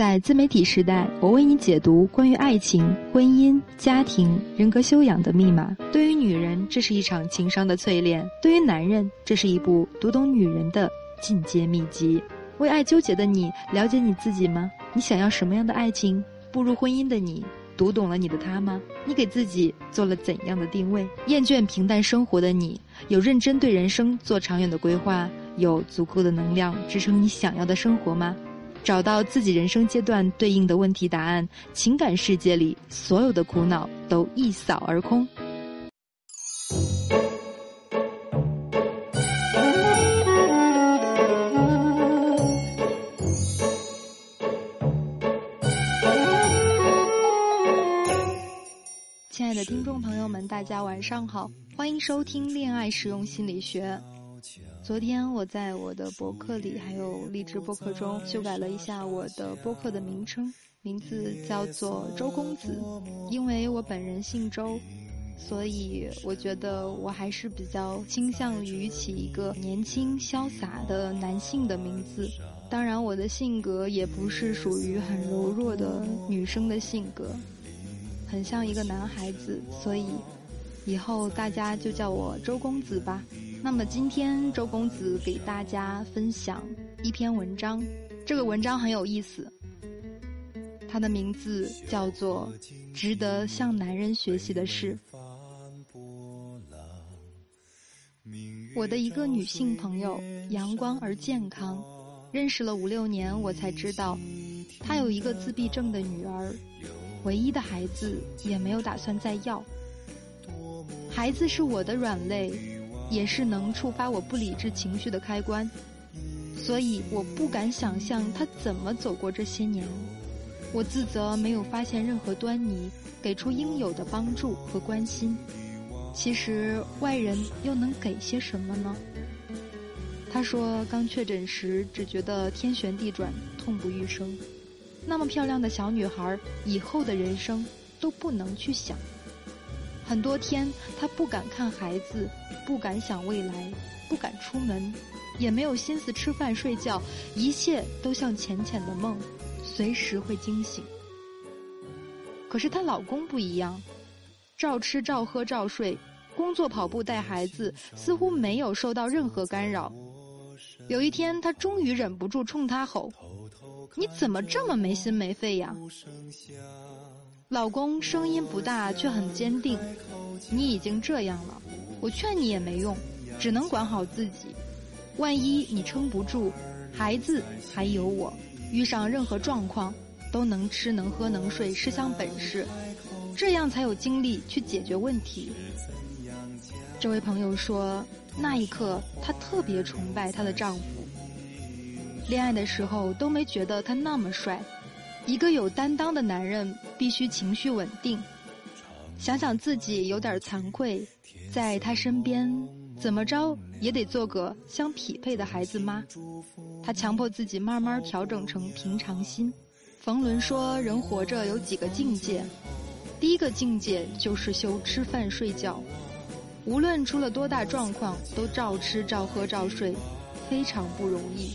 在自媒体时代，我为你解读关于爱情、婚姻、家庭、人格修养的密码。对于女人，这是一场情商的淬炼；对于男人，这是一部读懂女人的进阶秘籍。为爱纠结的你，了解你自己吗？你想要什么样的爱情？步入婚姻的你，读懂了你的他吗？你给自己做了怎样的定位？厌倦平淡生活的你，有认真对人生做长远的规划？有足够的能量支撑你想要的生活吗？找到自己人生阶段对应的问题答案，情感世界里所有的苦恼都一扫而空。亲爱的听众朋友们，大家晚上好，欢迎收听《恋爱实用心理学》。昨天我在我的博客里，还有励志博客中修改了一下我的博客的名称，名字叫做周公子。因为我本人姓周，所以我觉得我还是比较倾向于起一个年轻潇洒的男性的名字。当然，我的性格也不是属于很柔弱的女生的性格，很像一个男孩子，所以以后大家就叫我周公子吧。那么今天周公子给大家分享一篇文章，这个文章很有意思，它的名字叫做《值得向男人学习的事》。我的一个女性朋友阳光而健康，认识了五六年，我才知道她有一个自闭症的女儿，唯一的孩子也没有打算再要。孩子是我的软肋。也是能触发我不理智情绪的开关，所以我不敢想象他怎么走过这些年。我自责没有发现任何端倪，给出应有的帮助和关心。其实外人又能给些什么呢？他说刚确诊时只觉得天旋地转，痛不欲生。那么漂亮的小女孩，以后的人生都不能去想。很多天，他不敢看孩子，不敢想未来，不敢出门，也没有心思吃饭睡觉，一切都像浅浅的梦，随时会惊醒。可是她老公不一样，照吃照喝照睡，工作跑步带孩子，似乎没有受到任何干扰。有一天，她终于忍不住冲他吼：“你怎么这么没心没肺呀？”老公声音不大，却很坚定。你已经这样了，我劝你也没用，只能管好自己。万一你撑不住，孩子还有我，遇上任何状况都能吃能喝能睡，是项本事。这样才有精力去解决问题。这位朋友说，那一刻她特别崇拜她的丈夫。恋爱的时候都没觉得他那么帅。一个有担当的男人必须情绪稳定。想想自己有点惭愧，在他身边怎么着也得做个相匹配的孩子妈。他强迫自己慢慢调整成平常心。冯仑说：“人活着有几个境界，第一个境界就是修吃饭睡觉，无论出了多大状况，都照吃照喝照睡，非常不容易。”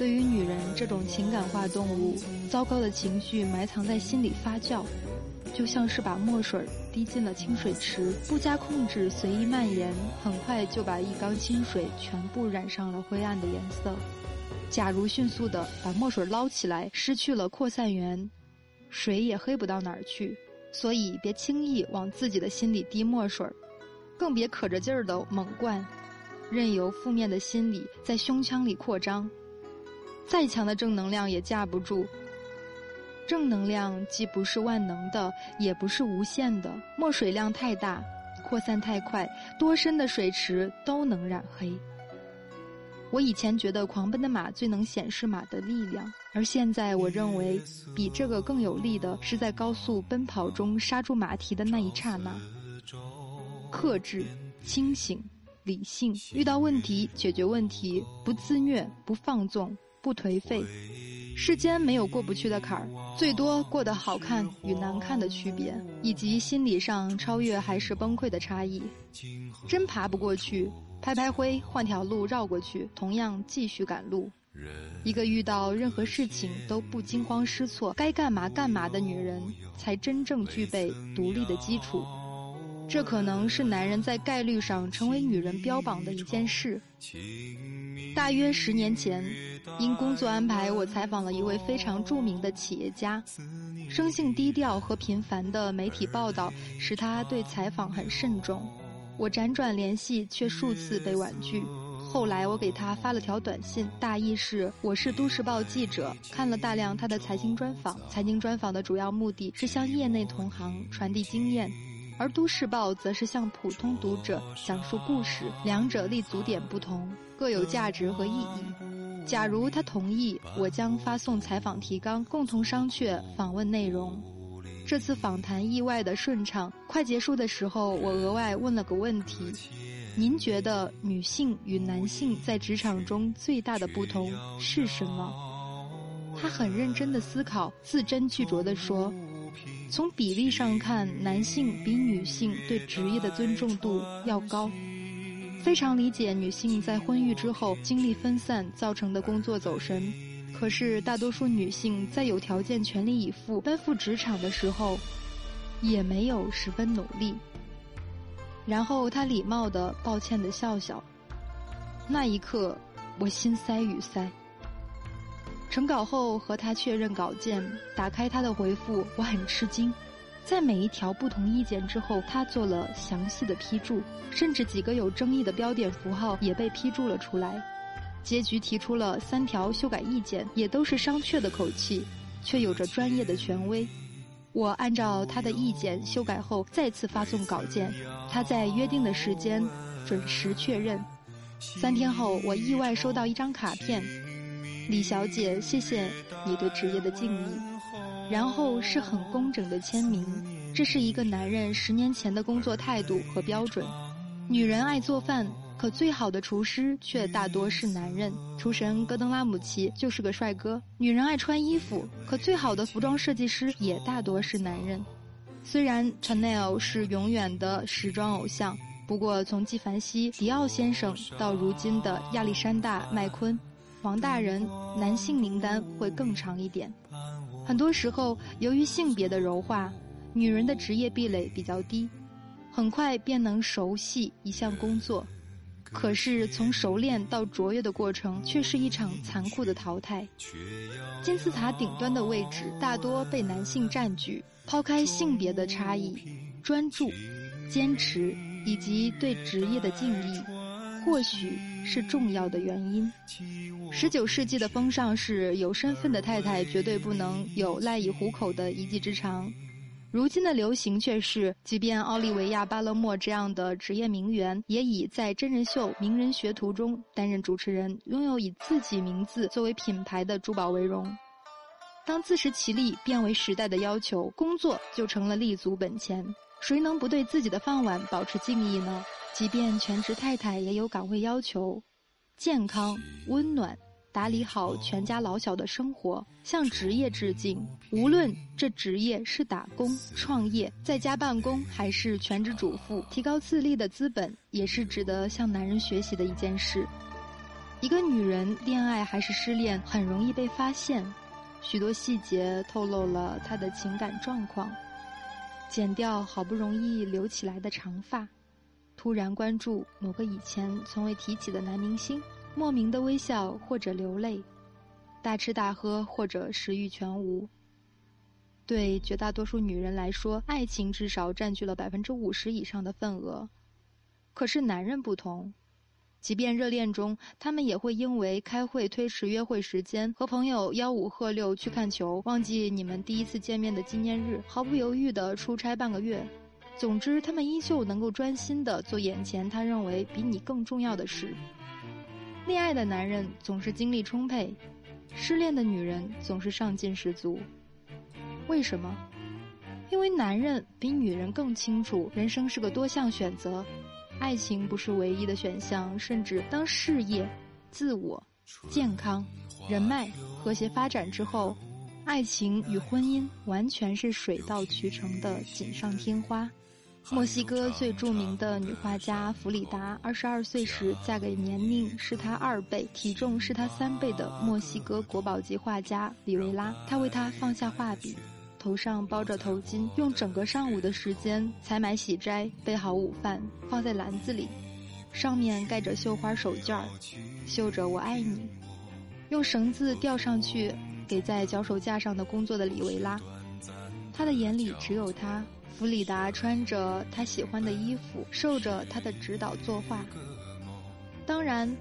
对于女人这种情感化动物，糟糕的情绪埋藏在心里发酵，就像是把墨水滴进了清水池，不加控制随意蔓延，很快就把一缸清水全部染上了灰暗的颜色。假如迅速的把墨水捞起来，失去了扩散源，水也黑不到哪儿去。所以别轻易往自己的心里滴墨水，更别可着劲儿的猛灌，任由负面的心理在胸腔里扩张。再强的正能量也架不住。正能量既不是万能的，也不是无限的。墨水量太大，扩散太快，多深的水池都能染黑。我以前觉得狂奔的马最能显示马的力量，而现在我认为，比这个更有力的是在高速奔跑中刹住马蹄的那一刹那。克制、清醒、理性，遇到问题解决问题，不自虐，不放纵。不颓废，世间没有过不去的坎儿，最多过得好看与难看的区别，以及心理上超越还是崩溃的差异。真爬不过去，拍拍灰，换条路绕过去，同样继续赶路。一个遇到任何事情都不惊慌失措、该干嘛干嘛的女人，才真正具备独立的基础。这可能是男人在概率上成为女人标榜的一件事。大约十年前，因工作安排，我采访了一位非常著名的企业家。生性低调和频繁的媒体报道使他对采访很慎重。我辗转联系，却数次被婉拒。后来我给他发了条短信，大意是：我是都市报记者，看了大量他的财经专访。财经专访的主要目的是向业内同行传递经验。而都市报则是向普通读者讲述故事，两者立足点不同，各有价值和意义。假如他同意，我将发送采访提纲，共同商榷访问内容。这次访谈意外的顺畅，快结束的时候，我额外问了个问题：您觉得女性与男性在职场中最大的不同是什么？他很认真的思考，字斟句酌地说。从比例上看，男性比女性对职业的尊重度要高。非常理解女性在婚育之后精力分散造成的工作走神，可是大多数女性在有条件全力以赴奔赴职场的时候，也没有十分努力。然后他礼貌的、抱歉的笑笑。那一刻，我心塞语塞。成稿后和他确认稿件，打开他的回复，我很吃惊，在每一条不同意见之后，他做了详细的批注，甚至几个有争议的标点符号也被批注了出来。结局提出了三条修改意见，也都是商榷的口气，却有着专业的权威。我按照他的意见修改后，再次发送稿件，他在约定的时间准时确认。三天后，我意外收到一张卡片。李小姐，谢谢你对职业的敬意。然后是很工整的签名，这是一个男人十年前的工作态度和标准。女人爱做饭，可最好的厨师却大多是男人。厨神戈登拉姆齐就是个帅哥。女人爱穿衣服，可最好的服装设计师也大多是男人。虽然 Chanel 是永远的时装偶像，不过从纪梵希、迪奥先生到如今的亚历山大·麦昆。王大人，男性名单会更长一点。很多时候，由于性别的柔化，女人的职业壁垒比较低，很快便能熟悉一项工作。可是，从熟练到卓越的过程，却是一场残酷的淘汰。金字塔顶端的位置大多被男性占据。抛开性别的差异，专注、坚持以及对职业的敬意，或许。是重要的原因。十九世纪的风尚是有身份的太太绝对不能有赖以糊口的一技之长，如今的流行却是，即便奥利维亚·巴勒莫这样的职业名媛，也以在真人秀《名人学徒》中担任主持人，拥有以自己名字作为品牌的珠宝为荣。当自食其力变为时代的要求，工作就成了立足本钱。谁能不对自己的饭碗保持敬意呢？即便全职太太也有岗位要求，健康、温暖，打理好全家老小的生活，向职业致敬。无论这职业是打工、创业、在家办公，还是全职主妇，提高自立的资本，也是值得向男人学习的一件事。一个女人恋爱还是失恋，很容易被发现，许多细节透露了她的情感状况。剪掉好不容易留起来的长发。突然关注某个以前从未提起的男明星，莫名的微笑或者流泪，大吃大喝或者食欲全无。对绝大多数女人来说，爱情至少占据了百分之五十以上的份额。可是男人不同，即便热恋中，他们也会因为开会推迟约会时间，和朋友吆五喝六去看球，忘记你们第一次见面的纪念日，毫不犹豫地出差半个月。总之，他们依旧能够专心的做眼前他认为比你更重要的事。恋爱的男人总是精力充沛，失恋的女人总是上进十足。为什么？因为男人比女人更清楚人生是个多项选择，爱情不是唯一的选项。甚至当事业、自我、健康、人脉和谐发展之后，爱情与婚姻完全是水到渠成的锦上添花。墨西哥最著名的女画家弗里达，二十二岁时嫁给年龄是她二倍、体重是她三倍的墨西哥国宝级画家里维拉。他为她放下画笔，头上包着头巾，用整个上午的时间采买喜摘，备好午饭，放在篮子里，上面盖着绣花手绢儿，绣着“我爱你”，用绳子吊上去，给在脚手架上的工作的里维拉。他的眼里只有他。弗里达穿着他喜欢的衣服，受着他的指导作画。当然，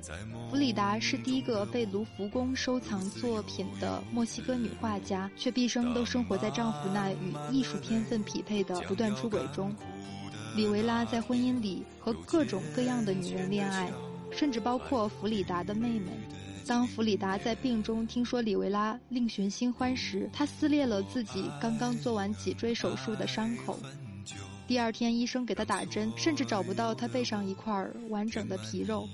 弗里达是第一个被卢浮宫收藏作品的墨西哥女画家，却毕生都生活在丈夫那与艺术天分匹配的不断出轨中。里维拉在婚姻里和各种各样的女人恋爱，甚至包括弗里达的妹妹。当弗里达在病中听说里维拉另寻新欢时，她撕裂了自己刚刚做完脊椎手术的伤口。第二天，医生给她打针，甚至找不到她背上一块完整的皮肉。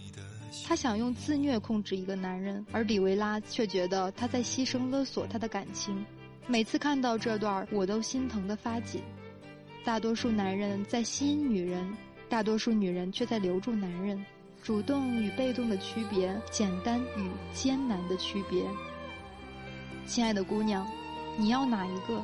她想用自虐控制一个男人，而里维拉却觉得他在牺牲勒索她的感情。每次看到这段，我都心疼的发紧。大多数男人在吸引女人，大多数女人却在留住男人。主动与被动的区别，简单与艰难的区别。亲爱的姑娘，你要哪一个？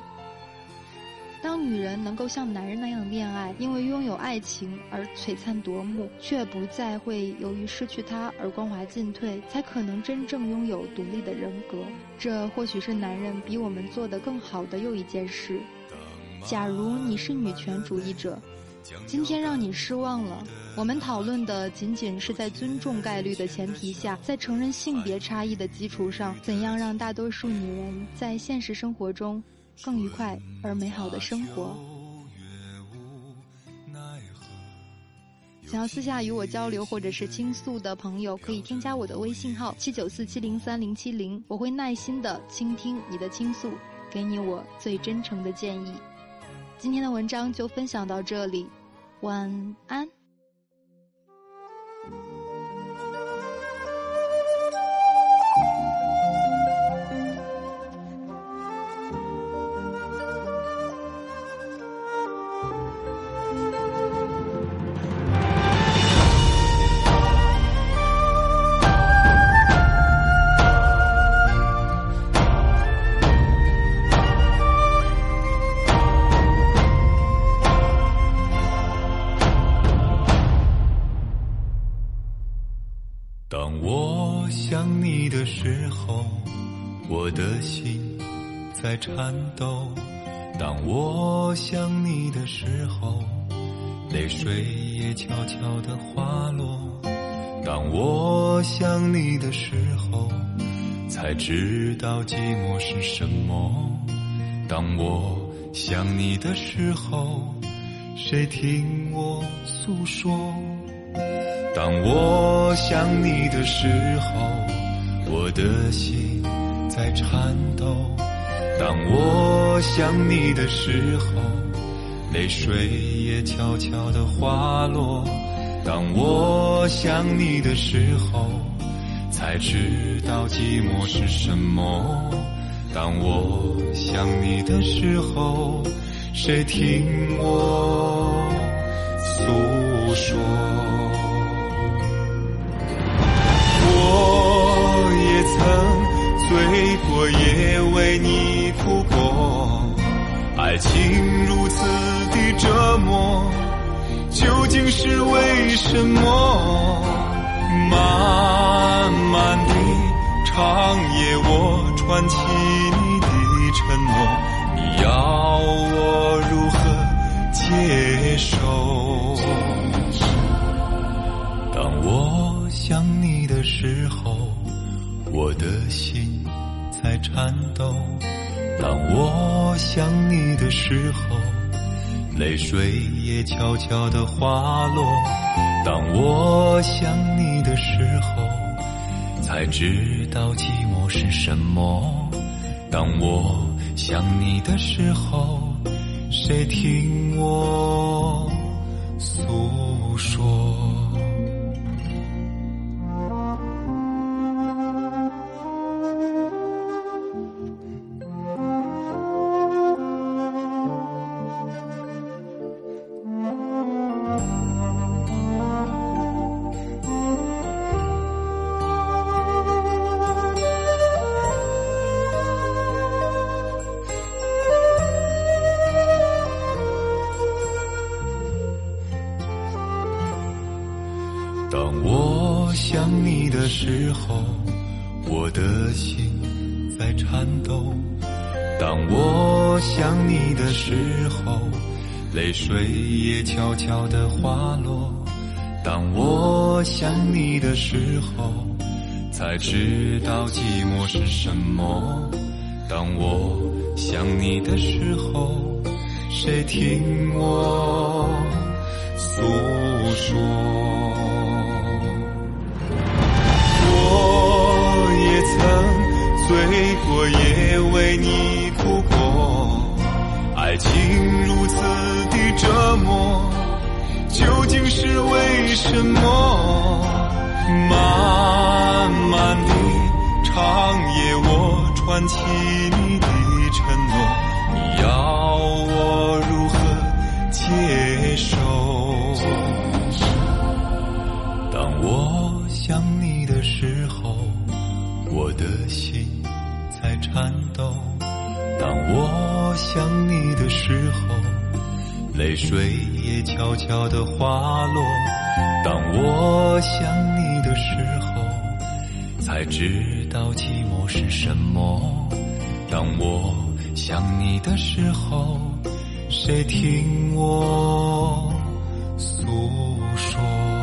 当女人能够像男人那样恋爱，因为拥有爱情而璀璨夺目，却不再会由于失去他而光滑进退，才可能真正拥有独立的人格。这或许是男人比我们做得更好的又一件事。假如你是女权主义者。今天让你失望了。我们讨论的仅仅是在尊重概率的前提下，在承认性别差异的基础上，怎样让大多数女人在现实生活中更愉快而美好的生活。想要私下与我交流或者是倾诉的朋友，可以添加我的微信号七九四七零三零七零，我会耐心的倾听你的倾诉，给你我最真诚的建议。今天的文章就分享到这里，晚安。颤抖。当我想你的时候，泪水也悄悄地滑落。当我想你的时候，才知道寂寞是什么。当我想你的时候，谁听我诉说？当我想你的时候，我的心在颤抖。当我想你的时候，泪水也悄悄地滑落。当我想你的时候，才知道寂寞是什么。当我想你的时候，谁听我诉说？我也曾醉过，也为你。哭过，爱情如此的折磨，究竟是为什么？漫漫的长夜，我串起你的承诺，你要我如何接受？当我想你的时候，我的心在颤抖。当我想你的时候，泪水也悄悄地滑落。当我想你的时候，才知道寂寞是什么。当我想你的时候，谁听我诉说时候，我的心在颤抖；当我想你的时候，泪水也悄悄地滑落。当我想你的时候，才知道寂寞是什么。当我想你的时候，谁听我诉说？曾醉过，也为你哭过，爱情如此的折磨。究竟是为什么？漫漫的长夜，我串起你的承诺，你要我如何接受？当我想你我想你的时候。泪水也悄悄地滑落。当我想你的时候，才知道寂寞是什么。当我想你的时候，谁听我诉说？